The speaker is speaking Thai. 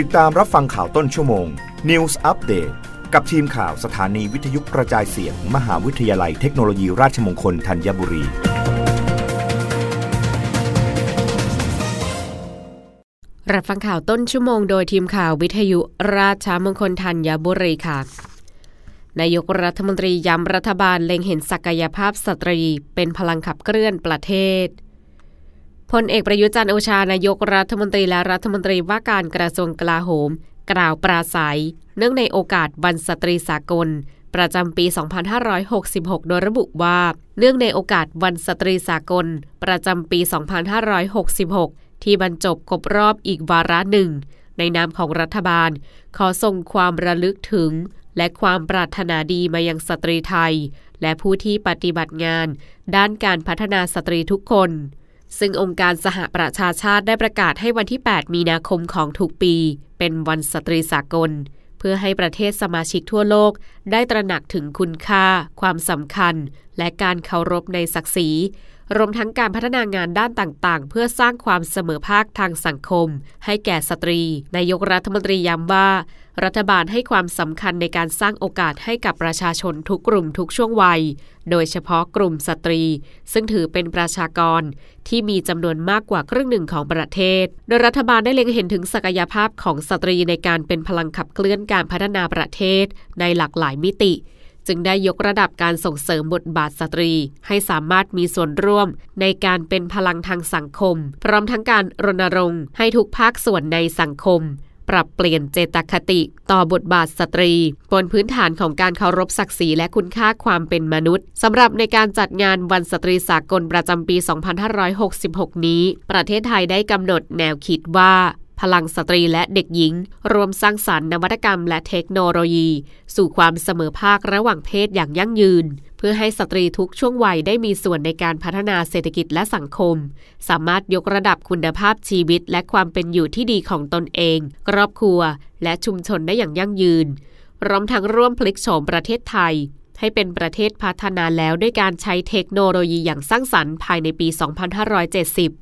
ติดตามรับฟังข่าวต้นชั่วโมง News Update กับทีมข่าวสถานีวิทยุกระจายเสียง มหาวิทยาลัยเทคโนโลยีราชมงคลธัญบุรี รับฟังข่าวต้นชั่วโมงโดยทีมข่าววิทยุราชมงคลธัญบุรีค่ะ นายกรัฐมนตรีย้ำรัฐบาลเล็งเห็นศักยภาพสตรีเป็นพลังขับเคลื่อนประเทศ พลเอกประยุทธ์ จันทร์โอชานายกรัฐมนตรีและรัฐมนตรีว่าการกระทรวงกลาโหม กล่าวปราศรัย เนื่องในโอกาสวันสตรีสากล ประจำปี 2566 โดยระบุว่า เนื่องในโอกาสวันสตรีสากล ประจำปี 2566 ที่บรรจบครบรอบอีกวาระหนึ่ง ในนามของรัฐบาล ขอส่งความระลึกถึง และความปรารถนาดีมายังสตรีไทย และผู้ที่ปฏิบัติงาน ด้านการพัฒนาสตรีทุกคน ซึ่งองค์การสหประชาชาติได้ประกาศให้วันที่ 8 มีนาคมของทุกปี เป็นวันสตรีสากล เพื่อให้ประเทศสมาชิกทั่วโลก ได้ตระหนักถึงคุณค่า ความสำคัญ และการเคารพในศักดิ์ศรี รวมทั้งการพัฒนางานด้านต่างๆ เพื่อสร้างความเสมอภาคทางสังคม ให้แก่สตรี นายกรัฐมนตรีย้ำว่า รัฐบาลให้ความสำคัญในการสร้างโอกาสให้กับประชาชนทุกกลุ่มทุกช่วงวัย โดยเฉพาะกลุ่มสตรี ซึ่งถือเป็นประชากรที่มีจำนวนมากกว่าครึ่งหนึ่งของประเทศ โดยรัฐบาลได้เล็งเห็นถึงศักยภาพของสตรีในการเป็นพลังขับเคลื่อนการพัฒนาประเทศในหลากหลายมิติ จึงได้ยกระดับการส่งเสริมบทบาทสตรี ให้สามารถมีส่วนร่วมในการเป็นพลังทางสังคม พร้อมทั้งการรณรงค์ให้ทุกภาคส่วนในสังคม ปรับเปลี่ยนเจตคติต่อบทบาทสตรี บนพื้นฐานของการเคารพศักดิ์ศรีและคุณค่าความเป็นมนุษย์สำหรับในการจัดงานวันสตรีสากลประจำปี 2566 นี้ ประเทศไทยได้กำหนดแนวคิดว่า พลังสตรีและเด็กหญิง ร่วมสร้างสารรค์นวัตกรรมและเทคโนโลยี สู่ความเสมอภาคระหว่างเพศอย่างยั่งยืน เพื่อให้สตรีทุกช่วงวัยได้มีส่วนในการพัฒนาเศรษฐกิจและสังคม สามารถยกระดับคุณภาพชีวิต และความเป็นอยู่ที่ดีของตนเอง ครอบครัว และชุมชนได้อย่างยั่งยืนรวมทั้งร่วมพลิกโฉมประเทศไทยให้เป็นประเทศพัฒนาแล้วด้วยการใช้เทคโนโลยีอย่างสร้างสรรค์ภายในปี 2570